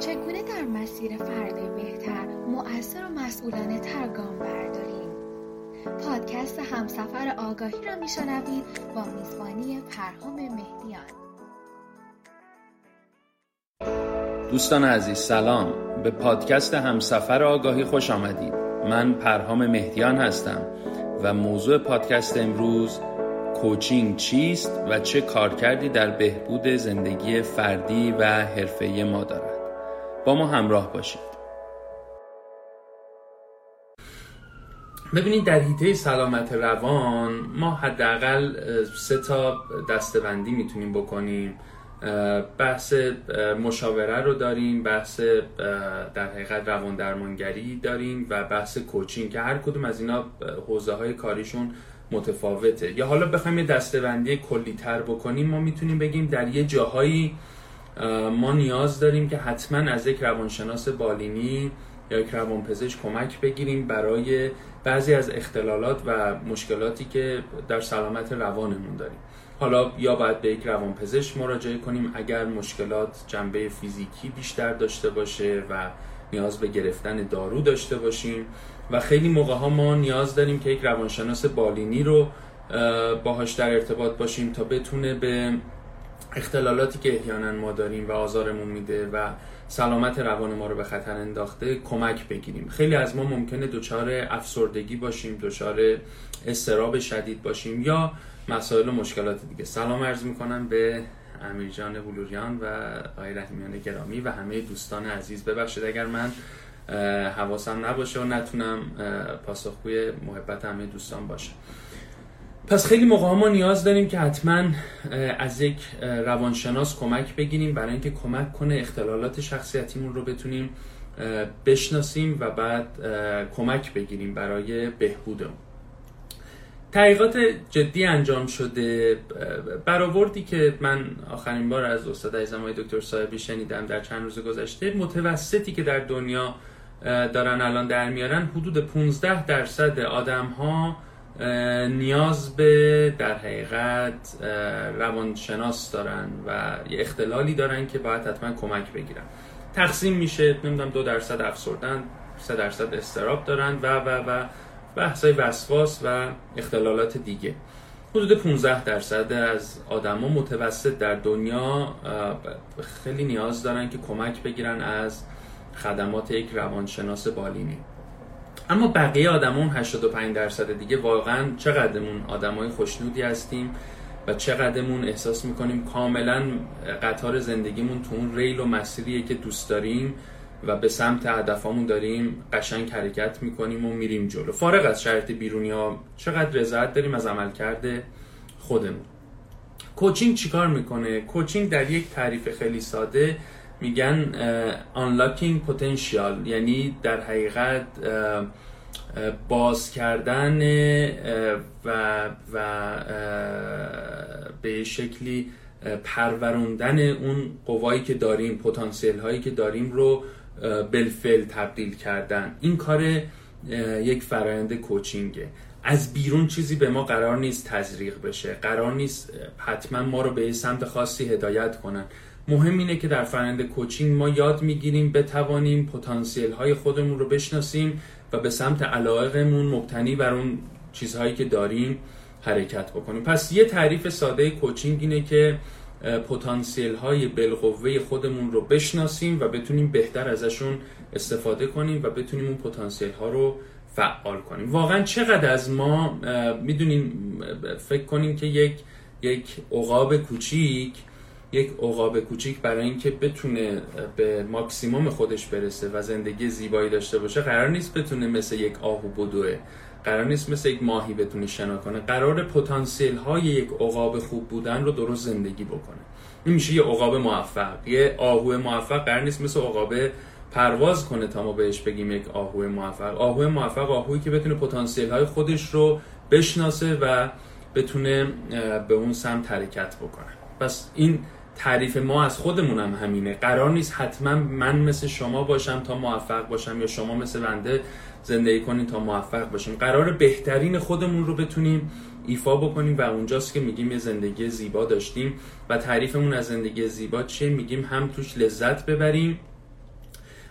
چگونه در مسیر فرد بهتر مؤثر و مسئولانه تر گام برداریم؟ پادکست همسفر آگاهی را میشنوید با میزبانی پرهام مهدیان. دوستان عزیز سلام. به پادکست همسفر آگاهی خوش آمدید. من پرهام مهدیان هستم و موضوع پادکست امروز کوچینگ چیست و چه کارکردی در بهبود زندگی فردی و حرفه‌ای ما دارد. با ما همراه باشید. ببینید در حیطه سلامت روان ما حداقل سه تا دستبندی می‌تونیم بکنیم. بحث مشاوره رو داریم بحث در حقیقت روان درمانگری داریم و بحث کوچینگ که هر کدوم از اینا حوزه های کاریشون متفاوته. یا حالا بخوایم یه دستبندی کلی تر بکنیم ما می‌تونیم بگیم در یه جاهایی ما نیاز داریم که حتما از یک روانشناس بالینی یا یک روانپزشک کمک بگیریم برای بعضی از اختلالات و مشکلاتی که در سلامت روانمون داریم. حالا یا باید به یک روانپزشک مراجعه کنیم اگر مشکلات جنبه فیزیکی بیشتر داشته باشه و نیاز به گرفتن دارو داشته باشیم. و خیلی موقع ها ما نیاز داریم که یک روانشناس بالینی رو باهاش در ارتباط باشیم تا بتونه به اختلالاتی که احیانا ما داریم و آزارمون میده و سلامت روان ما رو به خطر انداخته کمک بگیریم. خیلی از ما ممکنه دچار افسردگی باشیم دچار استراب شدید باشیم یا مسائل و مشکلات دیگه. سلام عرض می‌کنم به امیرجان بلوریان و آقای رحیمیان گرامی و همه دوستان عزیز. ببخشید اگر من حواسم نباشه و نتونم پاسخگوی محبت همه دوستان باشه. پس خیلی موقع ما نیاز داریم که حتما از یک روانشناس کمک بگیریم برای اینکه کمک کنه اختلالات شخصیتیمون رو بتونیم بشناسیم و بعد کمک بگیریم برای بهبودمون. تحقیقات جدی انجام شده برآوردی که من آخرین بار از استاد عزیزم های دکتر صاحبی شنیدم در چند روز گذشته. متوسطی که در دنیا دارن الان در میارن حدود 15 درصد آدم ها نیاز به در حقیقت روانشناس دارن و یه اختلالی دارن که باید حتما کمک بگیرن. تقسیم میشه نمی‌دونم دو درصد افسردن سه درصد استراب دارن و و و بحثای وسواس و اختلالات دیگه. حدود 15 درصد از آدما متوسط در دنیا خیلی نیاز دارن که کمک بگیرن از خدمات یک روانشناس بالینی. اما بقیه آدمون 85 درصد دیگه واقعا چقدرمون آدمای خوشنودی هستیم و چقدرمون احساس می‌کنیم کاملا قطار زندگیمون تو اون ریل و مسیریه که دوست داریم و به سمت هدفمون داریم قشنگ حرکت می‌کنیم و میریم جلو. فارغ از شرط بیرونی ها چقدر رضایت داریم از عمل کرده خودمون. کوچینگ چیکار می‌کنه؟ کوچینگ در یک تعریف خیلی ساده میگن unlocking potential یعنی در حقیقت باز کردن و, و به شکلی پروروندن اون قوایی که داریم پتانسیل هایی که داریم رو بلفل تبدیل کردن. این کار یک فرایند کوچینگه. از بیرون چیزی به ما قرار نیست تزریق بشه. قرار نیست حتما ما رو به سمت خاصی هدایت کنن. مهم اینه که در فرآیند کوچینگ ما یاد می‌گیریم بتوانیم پتانسیل های خودمون رو بشناسیم و به سمت علاقمون مبتنی بر اون چیزهایی که داریم حرکت بکنیم. پس یه تعریف ساده کوچینگ اینه که پتانسیل های بالقوه خودمون رو بشناسیم و بتونیم بهتر ازشون استفاده کنیم و بتونیم اون پتانسیل ها رو فعال کنیم. واقعا چقدر از ما می‌دونیم فکر کنیم که یک یک عقاب کوچیک یک عقاب کوچیک برای اینکه بتونه به ماکسیموم خودش برسه و زندگی زیبایی داشته باشه قرار نیست بتونه مثل یک آهو بدوه قرار نیست مثل یک ماهی بتونه شنا کنه. قرار پتانسیل های یک عقاب خوب بودن رو درست زندگی بکنه. این میشه یه عقاب موفق. یه آهو موفق قرار نیست مثل عقاب پرواز کنه تا ما بهش بگیم یک آهو موفق. آهو موفق آهویی که بتونه پتانسیل های خودش رو بشناسه و بتونه به اون سمت حرکت بکنه. پس این تعریف ما از خودمونم همینه. قرار نیست حتما من مثل شما باشم تا موفق باشم یا شما مثل بنده زندگی کنیم تا موفق باشیم قرار بهترین خودمون رو بتونیم ایفا بکنیم و اونجاست که میگیم یه زندگی زیبا داشتیم و تعریفمون از زندگی زیبا چیه؟ میگیم هم توش لذت ببریم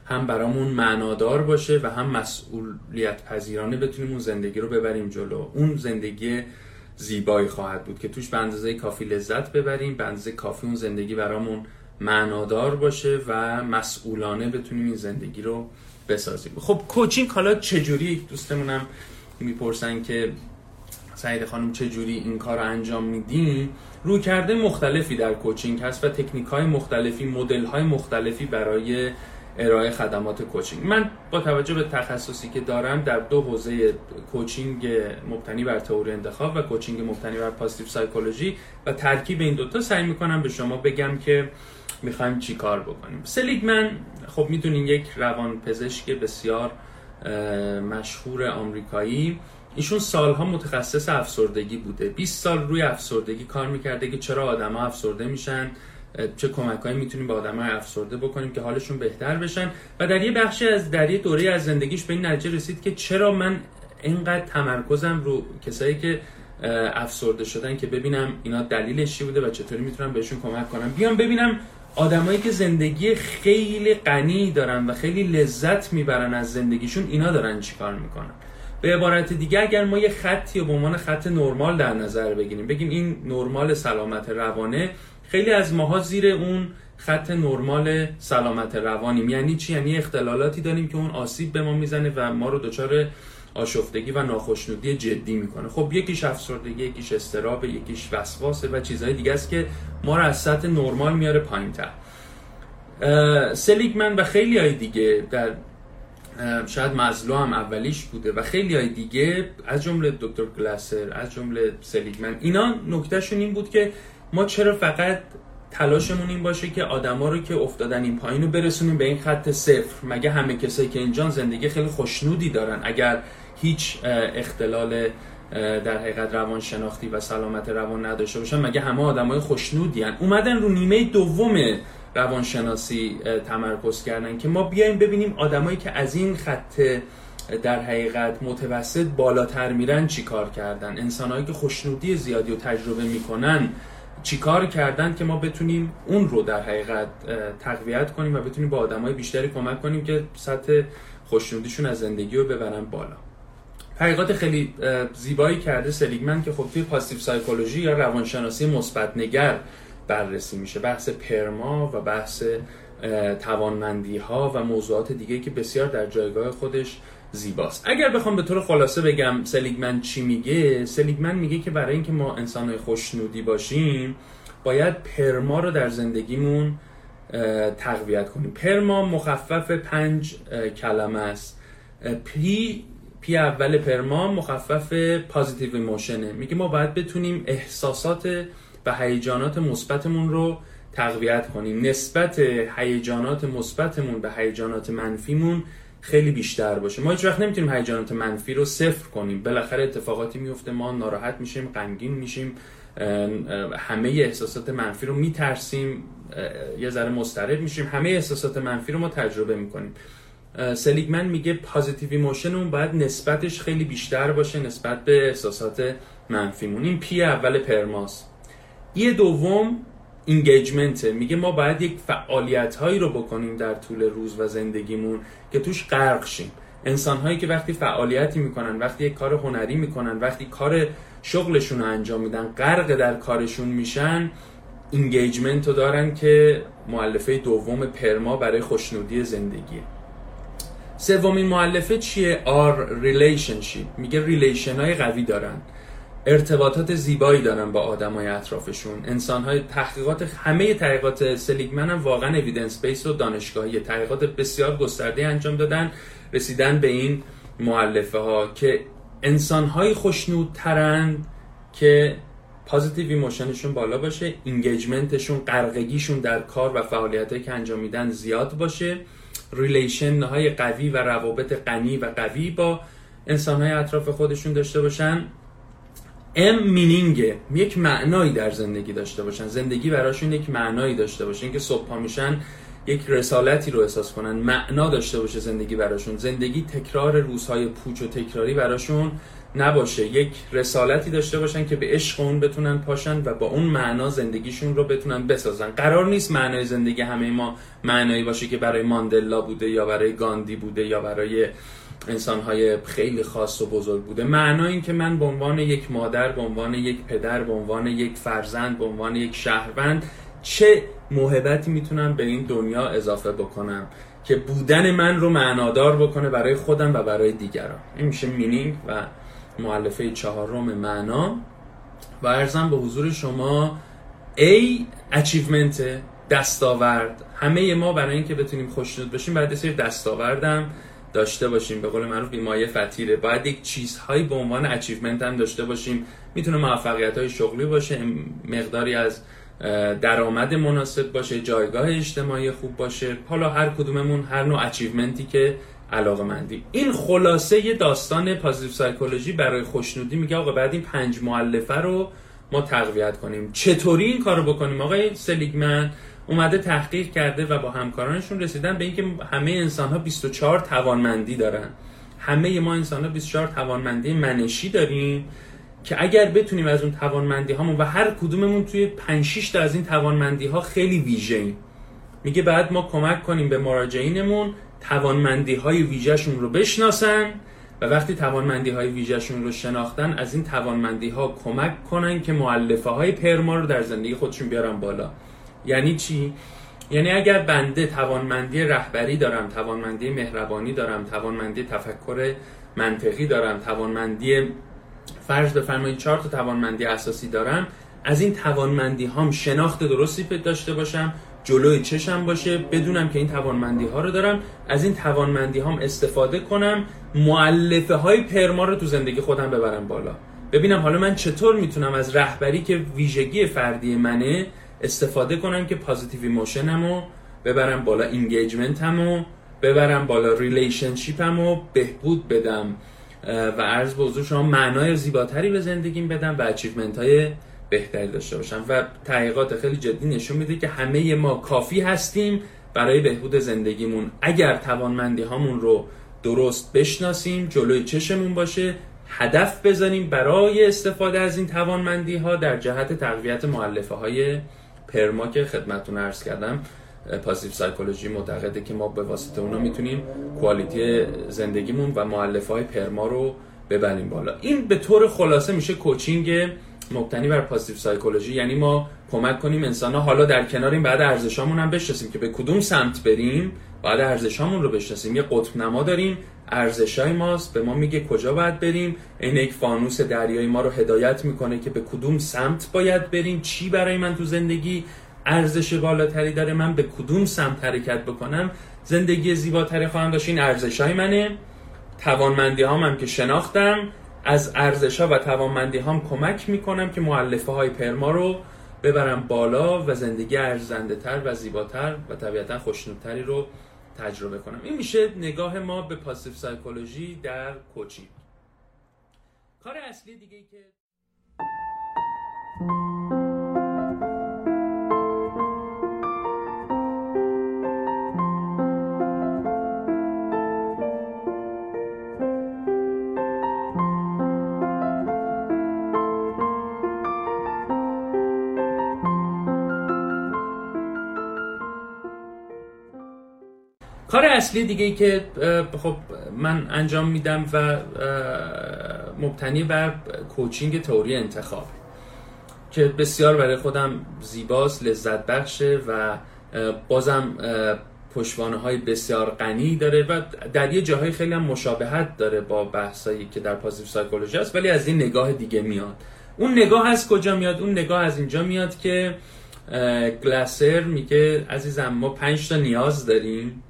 هم برامون معنادار باشه و هم مسئولیت پذیرانه بتونیم اون زندگی رو ببریم جلو. اون زندگی زیبایی خواهد بود که توش به اندازه کافی لذت ببریم به اندازه کافی اون زندگی برامون معنادار باشه و مسئولانه بتونیم این زندگی رو بسازیم. خب کوچینگ حالا چجوری؟ دوستمونم می‌پرسن که سعید خانم چجوری این کار رو انجام میدین؟ رو کرده مختلفی در کوچینگ هست و تکنیک های مختلفی مدل های مختلفی برای ارائه خدمات کوچینگ. من با توجه به تخصصی که دارم در دو حوزه کوچینگ مبتنی بر تئوری انتخاب و کوچینگ مبتنی بر پازیتیو سایکولوژی و ترکیب این دوتا سعی می‌کنم به شما بگم که می‌خوایم چی کار بکنیم. سلیگمن خب می‌دونین یک روان پزشک بسیار مشهور آمریکایی. ایشون سالها متخصص افسردگی بوده. 20 سال روی افسردگی کار می‌کرده که چرا آدما افسرده میشن؟ چه کمکهایی می‌تونیم به های افسرده بکنیم که حالشون بهتر بشن. و در یه بخشی از در یه دوره از زندگیش به این نتیجه رسید که چرا من اینقدر تمرکزم رو کسایی که افسرده شدن که ببینم اینا دلیلش چی بوده و چطوری می‌تونم بهشون کمک کنم. بیام ببینم آدمایی که زندگی خیلی غنی دارن و خیلی لذت می‌برن از زندگیشون اینا دارن چیکار می‌کنن؟ به عبارت دیگه اگر ما یه خطی به عنوان خط نرمال در نظر بگیریم بگیم این نرمال سلامت روانه خیلی از ماها زیر اون خط نرمال سلامت روانیم. یعنی چی؟ یعنی اختلالاتی داریم که اون آسیب به ما می‌زنه و ما رو دچار آشفتگی و ناخشنودی جدی می‌کنه. خب یکیش افسردگی یکیش استراب یکیش وسواسه و چیزهای دیگه است که ما رو از سطح نرمال میاره پایین تر سلیگمن و خیلی های دیگه در شاید مزلو هم اولیش بوده و خیلی های دیگه از جمله دکتر گلاسر از جمله سلیگمن اینا نکتهشون این بود که ما چرا فقط تلاشمون این باشه که آدما رو که افتادن این پایین رو برسونیم به این خط صفر؟ مگه همه کسایی که اینجا زندگی خیلی خوشنودی دارن؟ اگر هیچ اختلال در حقیقت روان شناختی و سلامت روان نداشته باشن مگه همه آدمای خوشنودی هن. اومدن رو نیمه دوم روانشناسی تمرکز کردن که ما بیایم ببینیم آدمایی که از این خط در حقیقت متوسط بالاتر میرن چیکار کردن؟ انسانهایی که خوشنودی زیادی رو تجربه می‌کنن چیکار کردن که ما بتونیم اون رو در حقیقت تقویت کنیم و بتونیم با آدمای بیشتری کمک کنیم که سطح خوشنودیشون از زندگی رو ببرن بالا. حقیقت خیلی زیبایی کرده سلیگمن که خب توی پازیتیو سایکولوژی یا روانشناسی مثبت نگر بررسی میشه. بحث پرما و بحث توانمندی ها و موضوعات دیگه که بسیار در جایگاه خودش زیباست. اگر بخوام به طور خلاصه بگم سلیگمن چی میگه سلیگمن میگه که برای اینکه ما انسانهای خوشنودی باشیم باید PERMA رو در زندگیمون تقویت کنیم. PERMA مخفف پنج کلمه است. P P اول PERMA مخفف positive emotion ه میگه ما باید بتونیم احساسات و هیجانات مثبتمون رو تقویت کنیم. نسبت هیجانات مثبتمون به هیجانات منفیمون خیلی بیشتر باشه. ما هیچ وقت نمی‌تونیم هیجانات منفی رو صفر کنیم. بالاخره اتفاقاتی میفته ما ناراحت میشیم غمگین میشیم همه احساسات منفی رو میترسیم یه ذره مضطرب میشیم همه احساسات منفی رو ما تجربه می‌کنیم. سلیگمن میگه positive emotion اون باید نسبتش خیلی بیشتر باشه نسبت به احساسات منفیمون. این P اول PERMA س. E دوم engagement میگه ما باید یک فعالیت هایی رو بکنیم در طول روز و زندگیمون که توش غرق شیم. انسان هایی که وقتی فعالیتی می‌کنن وقتی یک کار هنری می‌کنن وقتی کار شغلشون رو انجام میدن غرق در کارشون میشن engagement رو دارن که مؤلفه دوم PERMA برای خوشنودی زندگیه. سومین مؤلفه چیه؟ R relationship میگه relation های قوی دارن. ارتباطات زیبایی دارن با آدمای اطرافشون. انسان های تحقیقات همه تحقیقات سلیگمن هم واقعا evidence-based و دانشگاهی. تحقیقات بسیار گسترده انجام دادن رسیدن به این مؤلفه ها که انسان های خوشنودترند که positive emotion شون بالا باشه engagement شون غرقگیشون در کار و فعالیت که انجام میدن زیاد باشه. relation های قوی و روابط غنی و قوی با انسان های اطراف خودشون داشته باشن. M meaning ه یک معنایی در زندگی داشته باشن. زندگی براشون یک معنایی داشته باشه. اینکه صبح پا میشن یک رسالتی رو احساس کنن. معنا داشته باشه زندگی براشون. زندگی تکرار روزهای پوچ و تکراری براشون نباشه. یک رسالتی داشته باشن که به عشق اون بتونن پاشن و با اون معنا زندگیشون رو بتونن بسازن. قرار نیست معنای زندگی همه ما معنایی باشه که برای ماندلا بوده یا برای گاندی بوده یا برای انسانهای خیلی خاص و بزرگ بوده. معنا این که من به عنوان یک مادر به عنوان یک پدر به عنوان یک فرزند به عنوان یک شهروند چه موهبتی می‌تونم به این دنیا اضافه بکنم که بودن من رو معنادار بکنه برای خودم و برای دیگران. این میشه meaning و مؤلفه چهارم معنا. و عرضم به حضور شما A achievement دستاورد. همه ما برای اینکه بتونیم خوشنود بشیم باید سری دستاوردم. داشته باشیم. به قول معروف بیمایه فتیره باید یک چیزهایی به عنوان achievement هم داشته باشیم. می‌تونه موفقیت های شغلی باشه مقداری از درآمد مناسب باشه جایگاه اجتماعی خوب باشه. حالا هر کدوممون هر نوع achievement ی که علاقه مندی این خلاصه یه داستان positive psychology برای خوشنودی میگه آقا باید این پنج مؤلفه رو ما تقویت کنیم. چطوری این کارو بکنیم؟ آقای سلیگمن اومده تحقیق کرده و با همکارانشون رسیدن به اینکه همه انسان ها 24 توانمندی دارن. همه ما انسان ها 24 توانمندی منشی داریم که اگر بتونیم از اون توانمندی هامون و هر کدوممون توی 5 6 تا از این توانمندی ها خیلی ویژه میگه بعد ما کمک کنیم به مراجعینمون توانمندی های ویژهشون رو بشناسن و وقتی توانمندی های ویژهشون رو شناختن از این توانمندی ها کمک کنن که معلفه های پرما رو در زندگی خودشون بیارن بالا. یعنی چی؟ یعنی اگر بنده توانمندی رهبری دارم توانمندی مهربانی دارم توانمندی تفکر منطقی دارم توانمندی فرض بفرمایید چهار تا توانمندی اساسی دارم از این توانمندی هام شناخت درستی داشته باشم جلوی چشم باشه بدونم که این توانمندی ها رو دارم از این توانمندی هام استفاده کنم مؤلفه های PERMA رو تو زندگی خودم ببرم بالا. ببینم حالا من چطور می‌تونم از رهبری که ویژگی فردی منه استفاده کنم که positive emotion مو ببرم بالا engagement مو ببرم بالا relationship مو بهبود بدم. و عرض به حضور شما معنای زیباتری به زندگیم بدم و achievement های بهتری داشته باشم. و تحقیقات خیلی جدی نشون میده که همه ما کافی هستیم برای بهبود زندگیمون. اگر توانمندی هامون رو درست بشناسیم جلوی چشمون باشه هدف بزنیم برای استفاده از این توانمندی ها در جهت تقویت مؤلفه های PERMA که خدمتتون عرض کردم positive psychology معتقده که ما به واسطه اونا می‌تونیم quality زندگیمون و مؤلفه های PERMA رو ببریم بالا. این به طور خلاصه میشه coaching مبتنی بر positive psychology. یعنی ما کمک کنیم انسان ها. حالا در کنار این بعد ارزشامون هم بشناسیم که به کدوم سمت بریم بعد ارزشامون رو بشناسیم. یه قطب نما داریم ارزشای ماست به ما میگه کجا باید بریم. این یک فانوس دریایی ما رو هدایت می‌کنه که به کدوم سمت باید بریم. چی برای من تو زندگی ارزش بالاتری داره؟ من به کدوم سمت حرکت بکنم؟ زندگی زیباتری خواهم داشت. این ارزشای منه. توانمندی هام هم که شناختم از ارزش ها و توانمندی هام کمک می‌کنم که معلفه های پرما رو ببرم بالا و زندگی ارزنده تر و زیباتر و طبیعتا خوشنودتری رو تجربه کنم. این میشه نگاه ما به پاسیف سایکولوژی در کوچینگ کار اصلی دیگه ای که کار اصلی دیگه ای که خب من انجام میدم و مبتنی بر کوچینگ تئوری انتخاب که بسیار برای خودم زیباست لذت بخشه و بازم پشوانه های بسیار غنی داره و در یه جاهای خیلی هم مشابهت داره با بحثایی که در پازیتیو سایکولوژی هست ولی از این نگاه دیگه میاد. اون نگاه از کجا میاد؟ اون نگاه از اینجا میاد که گلاسر میگه عزیزم ما پنج تا نیاز داریم.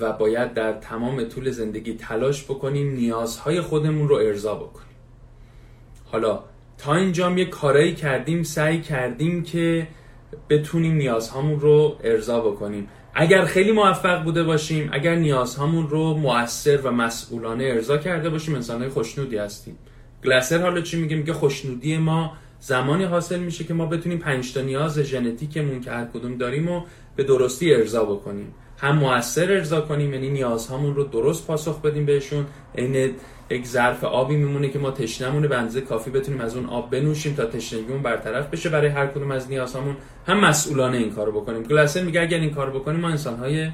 و باید در تمام طول زندگی تلاش بکنیم نیازهای خودمون رو ارضا بکنیم. حالا تا اینجا یه کارایی کردیم سعی کردیم که بتونیم نیازهامون رو ارضا بکنیم. اگر خیلی موفق بوده باشیم اگر نیازهامون رو مؤثر و مسئولانه ارضا کرده باشیم انسانهای خوشنودی هستیم. گلاسر حالا چی میگه؟ میگه خوشنودی ما زمانی حاصل میشه که ما بتونیم پنج تا نیاز ژنتیکمون که هر کدوم داریم و به درستی ارضا بکنیم. هم موثر ارضا کنیم یعنی نیازهامون رو درست پاسخ بدیم بهشون. عین یک ظرف آبی میمونه که ما تشنمونه به کافی بتونیم از اون آب بنوشیم تا تشنگیمون برطرف بشه برای هر کدوم از نیازهامون. هم مسئولانه این کارو بکنیم. گلاسر میگه اگر این کارو بکنیم ما انسانهای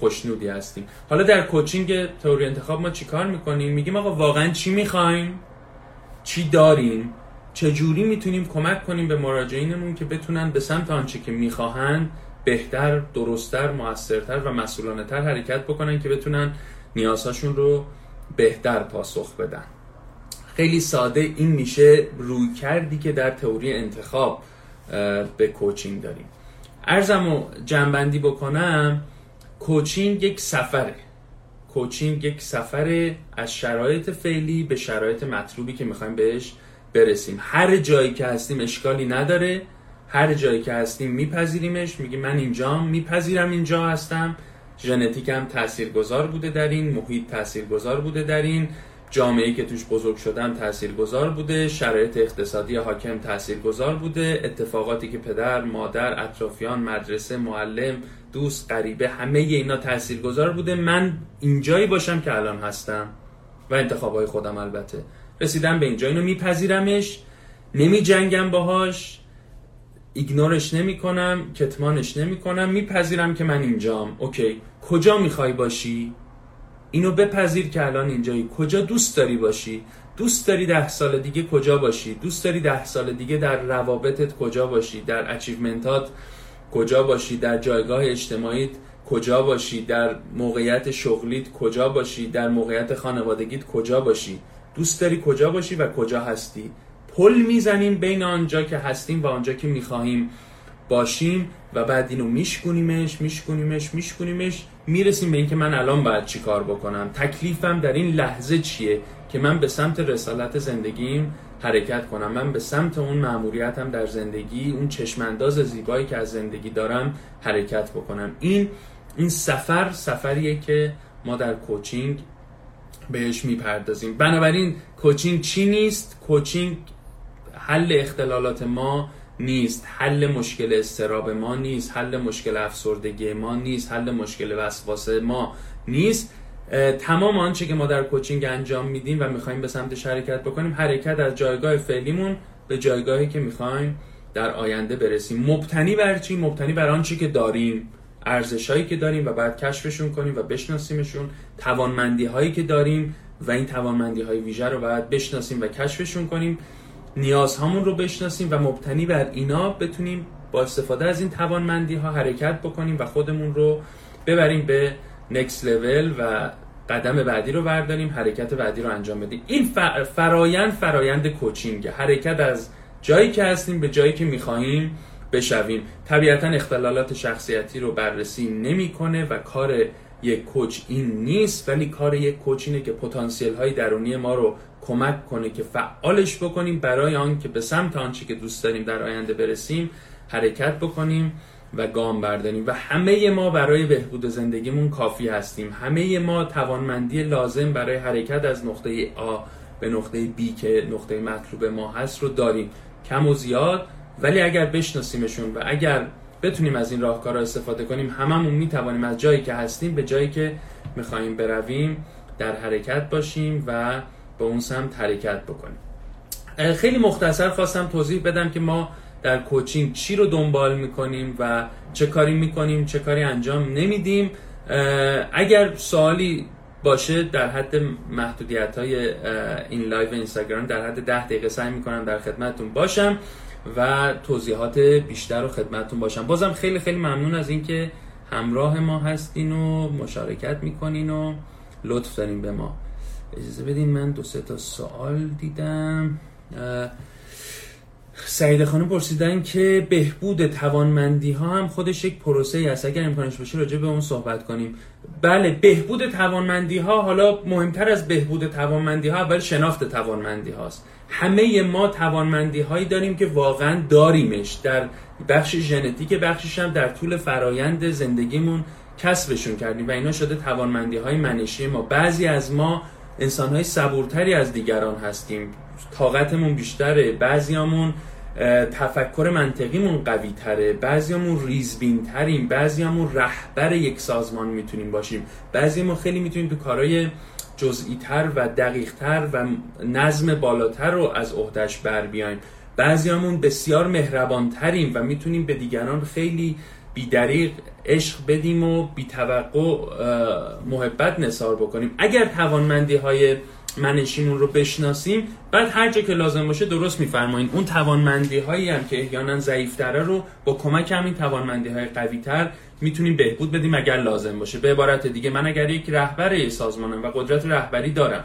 خوشنودی هستیم. حالا در کوچینگ تئوری انتخاب ما چیکار می‌کنیم؟ میگیم آقا واقعا چی می‌خوایم؟ چی داریم؟ چجوری می‌تونیم کمک کنیم به مراجعینمون که بتونن به سمت آنچه که می‌خواهند بهتر، درستتر، موثرتر و مسئولانه تر حرکت بکنن که بتونن نیازهاشون رو بهتر پاسخ بدن. خیلی ساده این میشه روی کردی که در تئوری انتخاب به کوچینگ داریم. ارزم و جنبندی بکنم کوچینگ یک سفره. کوچینگ یک سفر از شرایط فعلی به شرایط مطلوبی که می‌خوایم بهش برسیم. هر جایی که هستیم اشکالی نداره. هر جایی که هستیم میپذیریمش. میگی من اینجا میپذیرم اینجا هستم. ژنتیکم تاثیرگذار بوده در این محیط تاثیرگذار بوده در این. جامعه که توش بزرگ شدم تاثیرگذار بوده. شرایط اقتصادی حاکم تاثیرگذار بوده. اتفاقاتی که پدر مادر اطرافیان مدرسه معلم دوست غریبه همه اینا تاثیرگذار بوده. من اینجایی باشم که الان هستم و انتخابای خودم البته. رسیدم به اینجا اینو میپذیرمش. نمی جنگم باهاش. ignore ش نمی کنم کتمانش نمی کنم میپذیرم که من اینجام. OK. کجا می‌خوای باشی؟ اینو بپذیر که الان اینجایی. کجا دوست داری باشی؟ دوست داری ده سال دیگه کجا باشی؟ دوست داری ده سال دیگه در روابطت کجا باشی؟ در achievement ات کجا باشی؟ در جایگاه اجتماعیت کجا باشی؟ در موقعیت شغلیت کجا باشی؟ در موقعیت خانوادگیت کجا باشی؟ دوست داری کجا باشی و کجا هستی؟ پل می‌زنیم بین آنجا که هستیم و آنجا که می‌خواهیم باشیم و بعد اینو میشکونیمش میشکونیمش میشکونیمش می‌رسیم به اینکه من الان باید چی کار بکنم؟ تکلیفم در این لحظه چیه که من به سمت رسالت زندگیم حرکت کنم؟ من به سمت اون معمولیتم در زندگی اون چشمانداز زیبایی که از زندگی دارم حرکت بکنم. این این سفر سفریه که ما در کوچینگ بهش می‌پردازیم. بنابراین کوچینگ چی نیست؟ کوچینگ حل اختلالات ما نیست حل مشکل استراب ما نیست حل مشکل افسردگی ما نیست حل مشکل وسواس ما نیست. تمام آنچه که ما در کوچینگ انجام میدیم و می‌خوایم به سمت حرکت بکنیم حرکت از جایگاه فعلیمون به جایگاهی که می‌خوایم در آینده برسیم. مبتنی بر چی؟ مبتنی بر آنچه که داریم ارزش هایی که داریم و بعد کشفشون کنیم و بشناسیمشون توانمندی هایی که داریم و این توانمندی های ویژه رو باید بشناسیم و کشفشون کنیم. نیازهامون رو بشناسیم و مبتنی بر اینا بتونیم با استفاده از این توانمندی ها حرکت بکنیم و خودمون رو ببریم به نکس لول و قدم بعدی رو برداریم حرکت بعدی رو انجام بدیم. این فرایند فرایند کوچینگ حرکت از جایی که هستیم به جایی که می‌خواهیم بشویم. طبیعتا اختلالات شخصیتی رو بررسی نمی‌کنه و کار یک کوچ این نیست ولی کار یک کوچ اینه که پتانسیل های درونی ما رو کمک کنه که فعالش بکنیم برای آن که به سمت آنچه که دوست داریم در آینده برسیم حرکت بکنیم و گام برداریم. و همه ما برای بهبود زندگیمون کافی هستیم. همه ما توانمندی لازم برای حرکت از نقطه آ به نقطه B که نقطه مطلوب ما هست رو داریم. کم و زیاد ولی اگر بشناسیمشون و اگر بتونیم از این راهکارها استفاده کنیم هممون می‌توانیم از جایی که هستیم به جایی که می‌خواهیم برویم در حرکت باشیم و به اون سمت حرکت بکنیم. خیلی مختصر خواستم توضیح بدم که ما در کوچینگ چی رو دنبال می‌کنیم و چه کاری می‌کنیم چه کاری انجام نمیدیم. اگر سوالی باشه در حد محدودیت های این لایو اینستاگرام در حد ده دقیقه سعی می‌کنم در خدمتتون باشم و توضیحات بیشتر رو خدمتتون باشم. بازم خیلی خیلی ممنون از اینکه همراه ما هستین و مشارکت می‌کنین و لطف دارین به ما. اجازه بدین من دو سه تا سوال دیدم. سعید خانم پرسیدن که بهبود توانمندی ها هم خودش یک پروسه است. اگر امکانش باشه راجع به اون صحبت کنیم. بله بهبود توانمندی ها حالا مهمتر از بهبود توانمندی ها اول شناخت توانمندی هاست همه ما توانمندی هایی داریم که واقعا داریمش. در بخش ژنتیک بخشش هم در طول فرایند زندگیمون کسبشون کردیم و اینا شده توانمندی های منشی ما. بعضی از ما انسان های صبورتری از دیگران هستیم. طاقتمون بیشتره بعضیامون تفکر منطقیمون قوی تره بعضیامون ریزبین تریم بعضیامون رهبر یک سازمان می‌تونیم باشیم. بعضیمون خیلی می‌تونیم تو کارهای جزئی تر و دقیق تر و نظم بالاتر رو از عهدهش بر بیایم. بعضیامون بسیار مهربان تریم و می‌تونیم به دیگران خیلی بیدریق عشق بدیم و بی توقع محبت نصار بکنیم. اگر توانمندی های منشیمون رو بشناسیم بعد هر جا که لازم باشه درست میفرماییم اون توانمندی هایی هم که احیانا ضعیفتره رو با کمک همین توانمندی های قوی تر می‌تونیم بهبود بدیم اگر لازم باشه. به عبارت دیگه من اگر یک رهبر سازمانم و قدرت رهبری دارم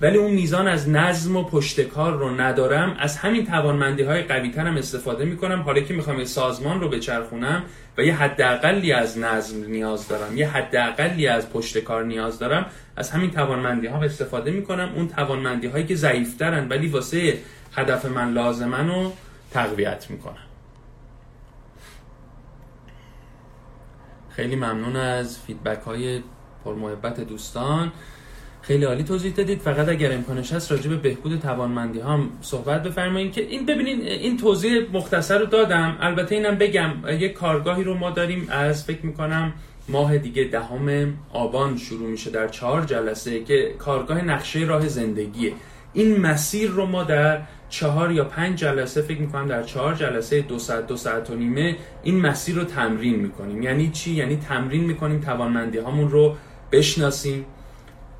ولی اون میزان از نظم و پشتکار رو ندارم. از همین توانمندی های قوی ترم استفاده می‌کنم. حالا که می‌خوام یه سازمان رو بچرخونم و یه حداقلی از نظم نیاز دارم یه حداقلی از پشتکار نیاز دارم از همین توانمندی ها استفاده می‌کنم. اون توانمندی هایی که ضعیفترن ولی واسه هدف من لازمن رو تقویت می‌کنم. خیلی ممنون از فیدبک های پرمحبت دوستان. خیلی عالی توضیح دادید. فقط اگر امکانش هست راجع به بهبود توانمندی هم صحبت بفرمایید که این ببینید این توضیح مختصر رو دادم. البته اینم بگم یک کارگاهی رو ما داریم از فکر می‌کنم ماه دیگه دهم آبان شروع میشه در چهار جلسه که کارگاه نقشه راه زندگیه. این مسیر رو ما در چهار یا پنج جلسه فکر می‌کنم در چهار جلسه دو ساعت دو ساعت و نیمه این مسیر رو تمرین می‌کنیم. یعنی چی؟ یعنی تمرین می‌کنیم توانمندی هامون رو بشناسیم.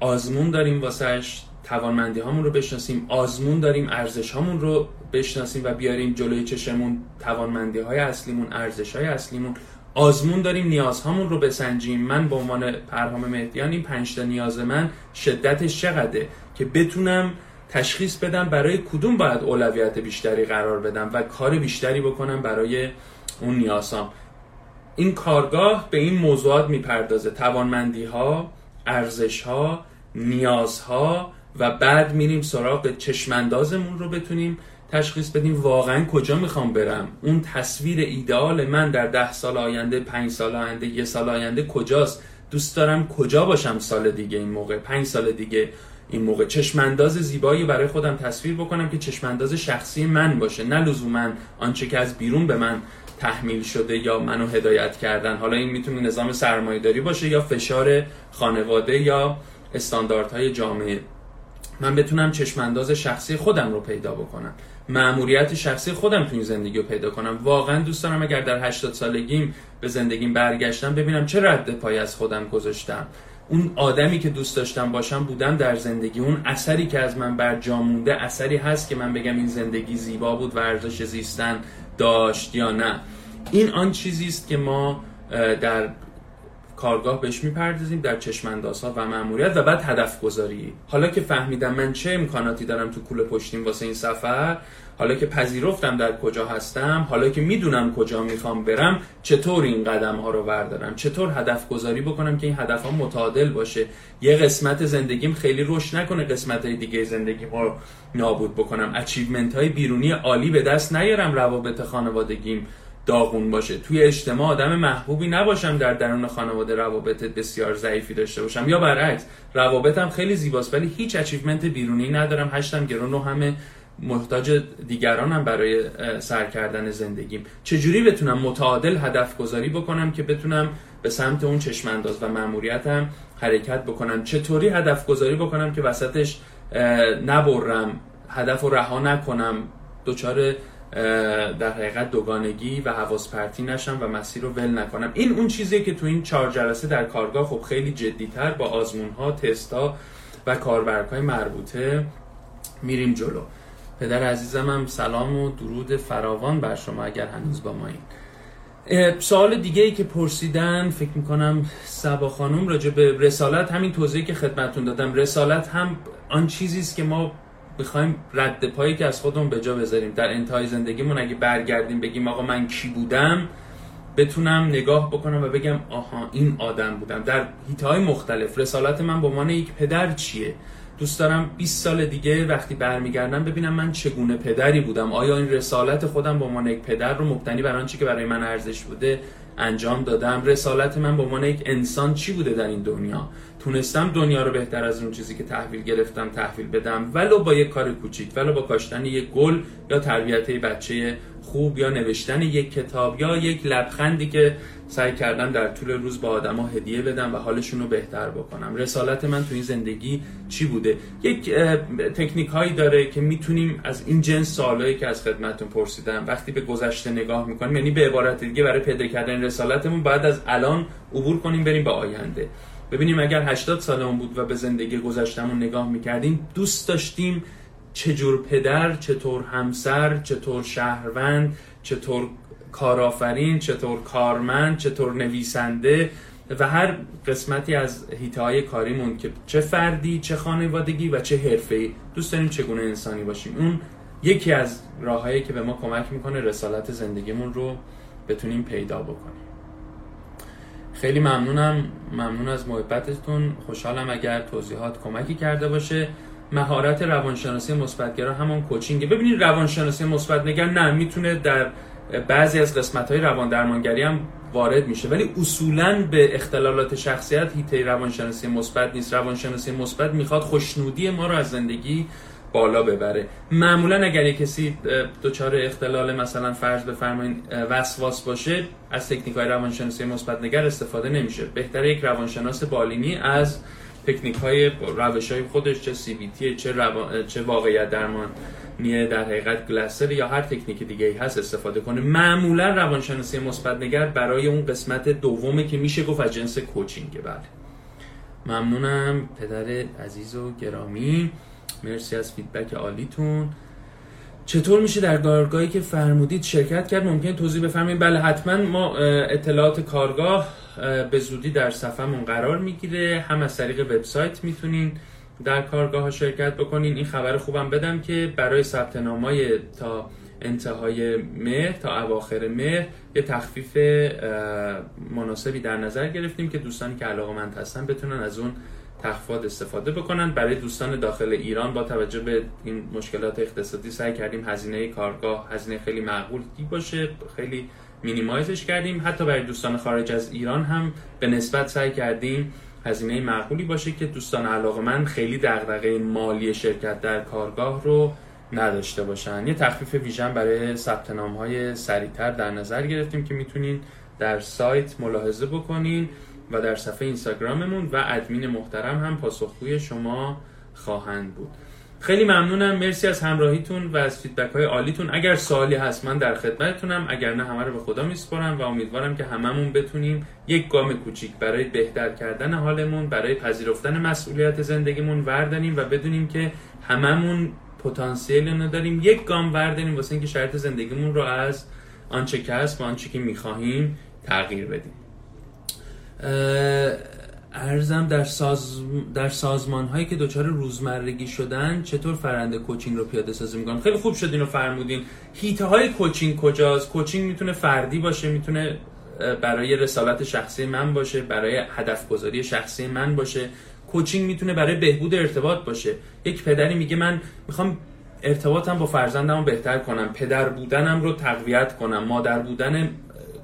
آزمون داریم واسهش توانمندی هامون رو بشناسیم. آزمون داریم ارزش هامون رو بشناسیم و بیاریم جلوی چشمون توانمندی های اصلیمون ارزش های اصلیمون. آزمون داریم نیازهامون رو بسنجیم. من به عنوان پرهام مهدیان این پنج تا نیاز من شدتش چقدره که بتونم تشخیص بدم برای کدوم باید اولویت بیشتری قرار بدم و کار بیشتری بکنم برای اون نیازام این کارگاه به این موضوعات می‌پردازه. توانمندی ها ارزش ها نیازها و بعد میریم سراغ چشماندازمون رو بتونیم تشخیص بدیم واقعا کجا می‌خوام برم. اون تصویر ایدئال من در ده سال آینده پنج سال آینده یه سال آینده کجاست؟ دوست دارم کجا باشم سال دیگه این موقع؟ پنج سال دیگه این موقع. چشمانداز زیبایی برای خودم تصویر بکنم که چشمانداز شخصی من باشه نه لزوما آنچه که از بیرون به من تحمیل شده یا منو هدایت کردن. حالا این می‌تونه نظام سرمایهداری باشه یا فشار خانواده یا استانداردهای جامعه. من بتونم چشمانداز شخصی خودم رو پیدا بکنم. معموریت شخصی خودم تو این زندگی رو پیدا کنم. واقعا دوست دارم اگر در 80 سالگیم به زندگیم برگشتم ببینم چه رد پای از خودم گذاشتم. اون آدمی که دوست داشتم باشم بودم در زندگی. اون اثری که از من بر جا مونده اثری هست که من بگم این زندگی زیبا بود و ارزش زیستن داشت یا نه. این آن چیزی است که ما در کارگاه بهش می‌پردازیم در چشماندازها و مأموریت و بعد هدف گذاری حالا که فهمیدم من چه امکاناتی دارم تو کوله پشتیم واسه این سفر حالا که پذیرفتم در کجا هستم حالا که می‌دونم کجا می‌خوام برم چطور این قدم ها رو بردارم؟ چطور هدف گذاری بکنم که این هدف ها متعادل باشه؟ یه قسمت زندگیم خیلی رشد نکنه قسمت های دیگه زندگی رو نابود بکنم. achievement های بیرونی عالی به دست نیارم روابط خانوادگیم. داغون باشه. توی اجتماع آدم محبوبی نباشم در درون خانواده روابط بسیار ضعیفی داشته باشم. یا برعکس روابطم خیلی زیباست ولی هیچ achievement بیرونی ندارم. هشتم گروی نهمه محتاج دیگرانم برای سر کردن زندگیم. چجوری بتونم متعادل هدف گذاری بکنم که بتونم به سمت اون چشمانداز و مأموریتم حرکت بکنم؟ چطوری هدف گذاری بکنم که وسطش نبرم هدف رو رها نکنم؟ دچار در حقیقت دوگانگی و حواس پرتی نشم و مسیر رو ول نکنم. این اون چیزیه که تو این چهار جلسه در کارگاه خب خیلی جدیتر با آزمون ها تست و کاربرک های مربوطه میریم جلو. پدر عزیزم هم سلام و درود فراوان بر شما اگر هنوز با ما این سوال دیگه ای که پرسیدن فکر می‌کنم سبا خانم راجع به رسالت همین توضیحی که خدمتون دادم. رسالت هم آن چیزی است که ما بخوایم رد پایی که از خودمون به جا بذاریم. در انتهای زندگیمون اگه برگردیم بگیم آقا من کی بودم بتونم نگاه بکنم و بگم آها این آدم بودم. در هیته های مختلف رسالت من به عنوان یک پدر چیه؟ دوست دارم 20 سال دیگه وقتی برمیگردم ببینم من چگونه پدری بودم. آیا این رسالت خودم به عنوان یک پدر رو مبتنی بر آنچه که برای من ارزش بوده انجام دادم؟ رسالت من به عنوان یک انسان چی بوده در این دنیا؟ تونستم دنیا رو بهتر از اون چیزی که تحویل گرفتم تحویل بدم ولو با یک کار کوچیک ولو با کاشتن یک گل یا تربیت بچه خوب یا نوشتن یک کتاب یا یک لبخندی که سعی کردم در طول روز با آدما هدیه بدم و حالشون رو بهتر بکنم. رسالت من تو این زندگی چی بوده؟ یک تکنیک هایی داره که می‌تونیم از این جنس سوالایی که از خدمتتون پرسیدم وقتی به گذشته نگاه می‌کنیم یعنی به عبارت دیگه برای پیدا کردن رسالتمون باید از الان عبور کنیم بریم به آینده. ببینیم اگر 80 سالمون بود و به زندگی گذشتمون نگاه می‌کردیم دوست داشتیم چجور پدر چطور همسر چطور شهروند چطور کارآفرین چطور کارمند چطور نویسنده و هر قسمتی از هیته های کاریمون که چه فردی چه خانوادگی و چه حرفه‌ای. دوست داریم چگونه انسانی باشیم. اون یکی از راههایی که به ما کمک می‌کنه رسالت زندگیمون رو بتونیم پیدا بکنیم. خیلی ممنونم. ممنون از محبتتون. خوشحالم اگر توضیحات کمکی کرده باشه. مهارت روانشناسی مثبتگرا همون کوچینگ ببینید روانشناسی مثبتنگر نه می‌تونه در بعضی از قسمت های روان درمانگری هم وارد میشه. ولی اصولا به اختلالات شخصیت هیته روانشناسی مثبت نیست. روانشناسی مثبت می‌خواد خوشنودی ما رو از زندگی بالا ببره. معمولا اگر یک کسی دچار اختلال مثلا فرض بفرمایید وسواس باشه از تکنیک های روانشناسی مثبت نگر استفاده نمیشه. بهتره یک روانشناس بالینی از تکنیک های روش های خودش چه سی بی تی چه, چه واقعیت درمان در حقیقت گلسر یا هر تکنیک دیگه ای هست استفاده کنه. معمولا روانشناسی مثبت نگر برای اون قسمت دومه که میشه گفت از جنس کوچینگه بله. ممنونم پدر عزیز و گرامی. مرسی از فیدبک عالیتون. چطور میشه در کارگاهی که فرمودید شرکت کرد؟ ممکن توضیح بفرمایید. بله حتما ما اطلاعات کارگاه به زودی در صفحمون قرار می‌گیره. هم از طریق وبسایت می‌تونین در کارگاه ها شرکت بکنین. این خبر خوبم بدم که برای ثبت نامای تا انتهای مهر تا اواخر مهر یه تخفیف مناسبی در نظر گرفتیم که دوستانی که علاقه هستن بتونن از اون تخفیفات استفاده بکنن. برای دوستان داخل ایران با توجه به این مشکلات اقتصادی سعی کردیم هزینه کارگاه هزینه خیلی معقول باشه. خیلی مینیمایزش کردیم. حتی برای دوستان خارج از ایران هم به نسبت سعی کردیم هزینه معقولی باشه که دوستان علاقه من خیلی دغدغه مالی شرکت در کارگاه رو نداشته باشن. یه تخفیف ویژن برای ثبت نام های سریعتر در نظر گرفتیم که می‌تونین در سایت ملاحظه بکنین. و در صفحه اینستاگراممون و ادمین محترم هم پاسخگوی شما خواهند بود. خیلی ممنونم. مرسی از همراهیتون و از فیدبک های عالیتون. اگر سوالی هست من در خدمتتونم. اگر نه همه رو به خدا میسپارم و امیدوارم که هممون بتونیم یک گام کوچیک برای بهتر کردن حالمون برای پذیرفتن مسئولیت زندگیمون وردانیم و بدونیم که هممون پتانسیل نداریم یک گام وردانیم واسه اینکه شرط زندگیمون رو از آنچه که هست و آنچه که می‌خواهیم تغییر بدیم. ارزم در, ساز... در سازمان هایی که دچار روزمرگی شدن چطور فرنده کوچینگ رو پیاده سازی می‌کنن؟ خیلی خوب شد اینو فرمودین. هیته های کوچینگ کجاست؟ کوچینگ می‌تونه فردی باشه می‌تونه برای رسالت شخصی من باشه برای هدف گذاری شخصی من باشه. کوچینگ می‌تونه برای بهبود ارتباط باشه. یک پدری میگه من می‌خوام ارتباطم با فرزندم رو بهتر کنم پدر بودنم رو تقویت کنم مادر بودن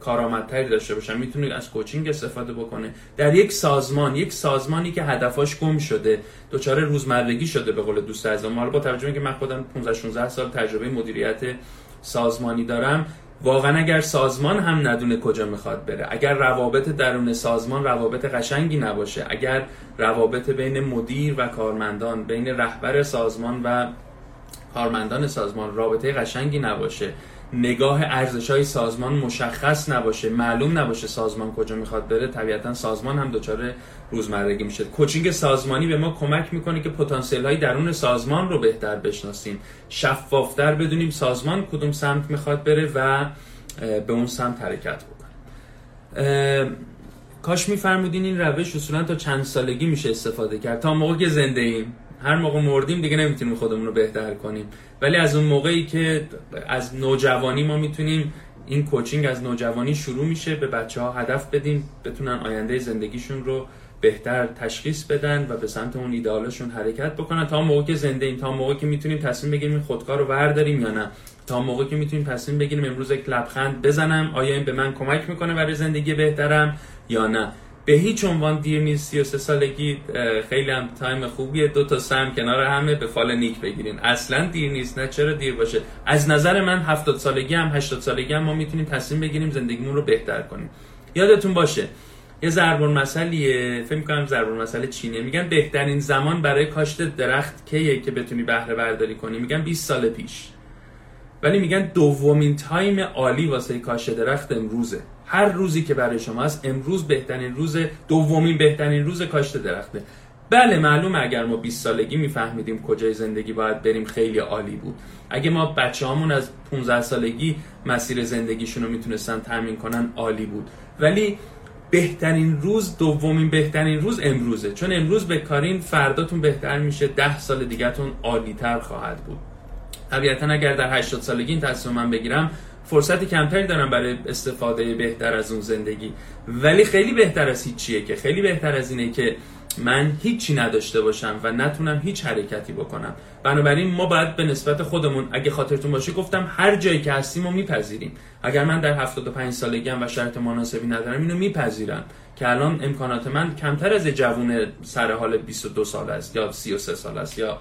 کارآمدتری داشته باشن می‌تونه از کوچینگ استفاده بکنه. در یک سازمان یک سازمانی که هدفاش گم شده دچار روزمرگی شده به قول دوست عزیزم. ما با توجه که من خودم 15 16 سال تجربه مدیریت سازمانی دارم واقعا اگر سازمان هم ندونه کجا می‌خواد بره اگر روابط درون سازمان روابط قشنگی نباشه اگر روابط بین مدیر و کارمندان بین رهبر سازمان و کارمندان سازمان رابطه قشنگی نباشه نگاه ارزش های سازمان مشخص نباشه. معلوم نباشه سازمان کجا می‌خواد بره. طبیعتا سازمان هم دچار روزمرگی میشه. کوچینگ سازمانی به ما کمک می‌کنه که پتانسیل های درون سازمان رو بهتر بشناسیم. شفافتر بدونیم سازمان کدوم سمت می‌خواد بره و به اون سمت حرکت بکنه. کاش میفرمودین این روش اصولا تا چند سالگی میشه استفاده کرد. تا موقع که زنده ایم. هر موقع مردیم دیگه نمی‌تونیم خودمون رو بهتر کنیم. ولی از اون موقعی که از نوجوانی ما می‌تونیم این کوچینگ از نوجوانی شروع میشه به بچه ها هدف بدیم بتونن آینده زندگیشون رو بهتر تشخیص بدن و به سمت اون ایدالشون حرکت بکنن. تا موقع که زنده این تا موقع که می‌تونیم تصمیم بگیریم خودکار رو ورداریم یا نه. تا موقعی که می‌تونیم تصمیم بگیریم امروز یک لبخند بزنم آیا این به من کمک می‌کنه برای زندگی بهترم یا نه. به هیچ عنوان دیر نیست. 33 سالگی خیلی هم time خوبیه. دو تا سم کنار همه. به فال نیک بگیرین. اصلا دیر نیست. نه چرا دیر باشه؟ از نظر من 70 سالگی هم 80 سالگی هم ما می‌تونیم تصمیم بگیریم زندگیمون رو بهتر کنیم. یادتون باشه یه ضرب المثله فکر کنم ضرب المثل چینه میگن بهترین زمان برای کاشت درخت کیه که بتونی بهره برداری کنی؟ میگن 20 سال پیش. ولی میگن دومین time عالی واسه کاشت درخت امروزه. هر روزی که برای شما هست امروز بهترین روز دومین بهترین روز کاشت درخته. بله معلومه اگر ما 20 سالگی میفهمیدیم کجای زندگی باید بریم خیلی عالی بود. اگه ما بچه همون از 15 سالگی مسیر زندگیشون رو می‌تونستن تامین کنن عالی بود. ولی بهترین روز دومین بهترین روز امروزه. چون امروز به کارین فرداتون بهتر میشه ده سال دیگهتون عالی تر خواهد بود. طبیعتا اگر در 80 سالگی این تصمیم من بگیرم فرصت کمتری دارم برای استفاده بهتر از اون زندگی. ولی خیلی بهتر از هیچیه که خیلی بهتر از اینه که من هیچی نداشته باشم و نتونم هیچ حرکتی بکنم. بنابراین ما باید به نسبت خودمون اگه خاطرتون باشه گفتم هر جایی که هستیم و میپذیریم. اگر من در 75 سالگی و شرط مناسبی ندارم اینو میپذیرم که الان امکانات من کمتر از جوون سر حال 22 سال است یا 33 سال است یا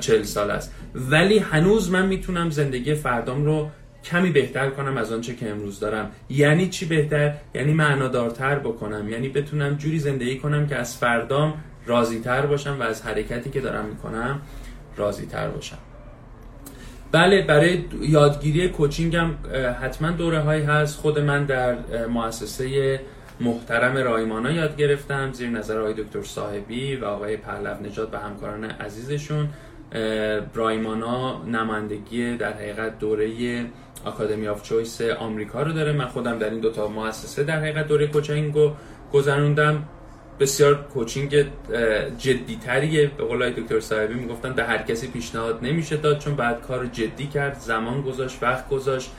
40 سال است. ولی هنوز من می‌تونم زندگی فردام رو کمی بهتر کنم از آنچه که امروز دارم. یعنی چی بهتر؟ یعنی معنادارتر بکنم. یعنی بتونم جوری زندگی کنم که از فردام راضی تر باشم و از حرکتی که دارم می‌کنم راضی تر باشم. بله برای یادگیری کوچینگ هم حتما دوره هایی هست. خود من در مؤسسه محترم رایمانا یاد گرفتم زیر نظر آقای دکتر صاحبی و آقای پهلو نجات و همکاران عزیزشون. رایمانا نمایندگی در حقیقت دوره Academy of Choice آمریکا رو داره. من خودم در این دوتا مؤسسه در حقیقت دوره کوچینگ رو گذروندم. بسیار کوچینگ جدیتریه. به قول دکتر صاحبی می‌گفتن به هر کسی پیشنهاد نمیشه داد چون باید کار جدی کرد زمان گذاشت وقت گذاشت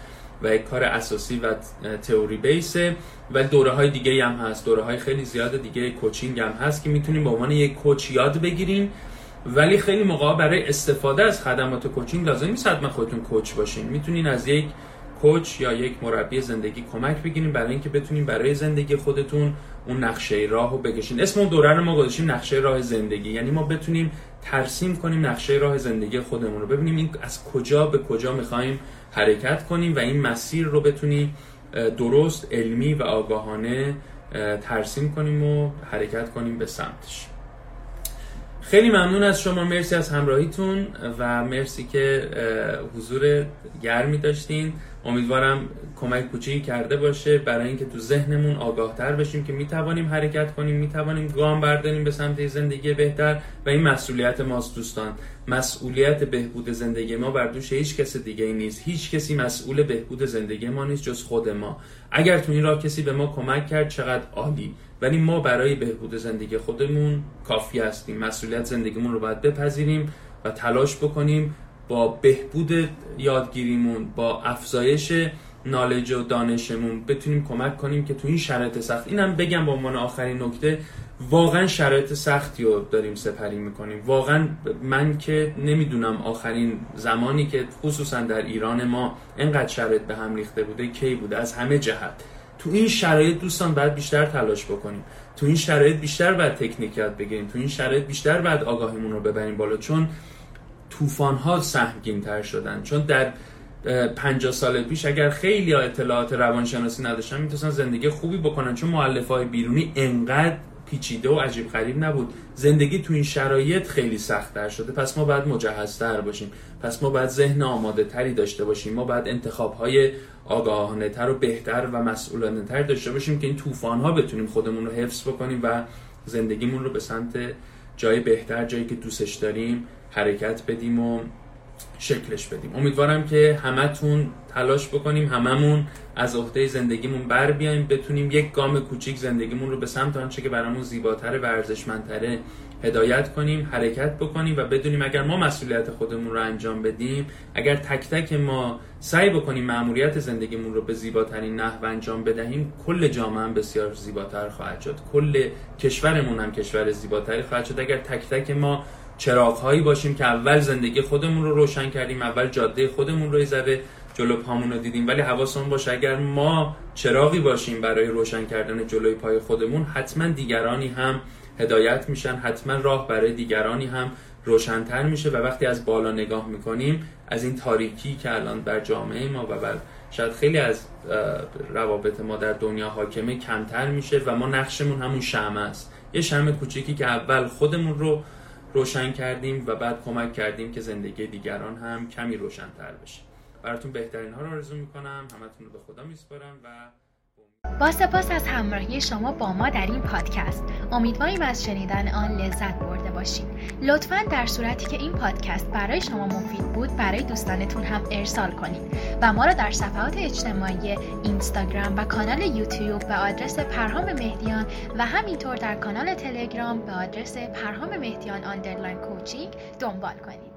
و یک کار اساسی و تئوری base ه. و دوره های دیگه هم هست. دوره های خیلی زیاد دیگه کوچینگ هم هست که می‌تونیم به عنوان یک کوچ یاد بگیریم. ولی خیلی موقع برای استفاده از خدمات کوچینگ لازم نیست حتما خودتون کوچ باشین. می‌تونین از یک کوچ یا یک مربی زندگی کمک بگیریم برای اینکه بتونیم برای زندگی خودتون اون نقشه راه رو بکشین. اسم اون دوره رو ما گذاشتیم نقشه راه زندگی. یعنی ما بتونیم ترسیم کنیم نقشه راه زندگی خودمون رو. ببینیم این از کجا به کجا می‌خوایم حرکت کنیم و این مسیر رو بتونیم درست علمی و آگاهانه ترسیم کنیم و حرکت کنیم به سمتش. خیلی ممنون از شما. مرسی از همراهیتون و مرسی که حضور گرمی داشتین. امیدوارم کمک کوچیکی کرده باشه. برای اینکه تو ذهنمون آگاهتر بشیم که می‌توانیم حرکت کنیم می‌توانیم گام برداریم به سمت زندگی بهتر و این مسئولیت ماست دوستان. مسئولیت بهبود زندگی ما بر دوش هیچ کس دیگه ای نیست. هیچ کسی مسئول بهبود زندگی ما نیست جز خود ما. اگر تو این راه کسی به ما کمک کرد چقدر عالی. ولی ما برای بهبود زندگی خودمون کافی هستیم. مسئولیت زندگیمون رو باید بپذیریم و تلاش بکنیم با بهبود یادگیریمون با افزایش نالج و دانشمون بتونیم کمک کنیم که تو این شرایط سخت اینم بگم به عنوان آخرین نکته واقعا شرایط سختی رو داریم سپری می‌کنیم. واقعا من که نمی‌دونم آخرین زمانی که خصوصا در ایران ما انقدر شرایط به هم ریخته بوده کی بوده؟ از همه جهت. تو این شرایط دوستان باید بیشتر تلاش بکنیم. تو این شرایط بیشتر باید تکنیک یاد بگیریم. تو این شرایط بیشتر باید آگاهیمون رو ببریم بالا چون طوفان ها سهمگین تر شدن. چون در 50 سال پیش اگر خیلی اطلاعات روانشناسی نداشتن می‌تونستن زندگی خوبی بکنن چون مؤلفه های بیرونی انقدر پیچیده و عجیب غریب نبود. زندگی تو این شرایط خیلی سختتر شده. پس ما باید مجهزتر باشیم. پس ما باید ذهن آماده تری داشته باشیم. ما باید انتخاب های آگاهانه تر و بهتر و مسئولانه تر داشته باشیم که این طوفان ها بتونیم خودمون رو حفظ بکنیم و زندگیمون رو به سمت جای بهتر جایی که دوستش داریم حرکت بدیم و شکلش بدیم. امیدوارم که همتون تلاش بکنیم هممون از عهده زندگیمون بر بیایم بتونیم یک گام کوچیک زندگیمون رو به سمت آنچه که برامون زیباتر ورزشمندتره هدایت کنیم حرکت بکنیم و بدونیم اگر ما مسئولیت خودمون رو انجام بدیم اگر تک تک ما سعی بکنیم معمولیت زندگیمون رو به زیباترین نحو انجام بدهیم کل جامعه هم بسیار زیباتر خواهد شد. کل کشورمون هم کشور زیباتری خواهد شد. اگر تک تک ما چراغ باشیم که اول زندگی خودمون رو روشن کردیم اول جاده خودمون رو ذره جلو پامون رو دیدیم. ولی حواسمون باشه اگر ما چراغی باشیم برای روشن کردن جلوی پای خودمون حتما دیگرانی هم هدایت میشن حتما راه برای دیگرانی هم روشنتر میشه و وقتی از بالا نگاه می‌کنیم از این تاریکی که الان بر جامعه ما و بر شاید خیلی از روابط ما در دنیا حاکمه کمتر میشه و ما نقشمون همون شمع است. یه شمع کوچیکی که اول خودمون رو روشن کردیم و بعد کمک کردیم که زندگی دیگران هم کمی روشنتر بشه. براتون بهترین ها رو آرزو می‌کنم. همتون رو به خدا میسپارم و با سپاس از همراهی شما با ما در این پادکست. امیدواریم از شنیدن آن لذت برده باشید. لطفا در صورتی که این پادکست برای شما مفید بود برای دوستانتون هم ارسال کنید و ما را در صفحات اجتماعی اینستاگرام و کانال یوتیوب به آدرس پرهام مهدیان و همینطور در کانال تلگرام به آدرس پرهام مهدیان underline coaching دنبال کنید.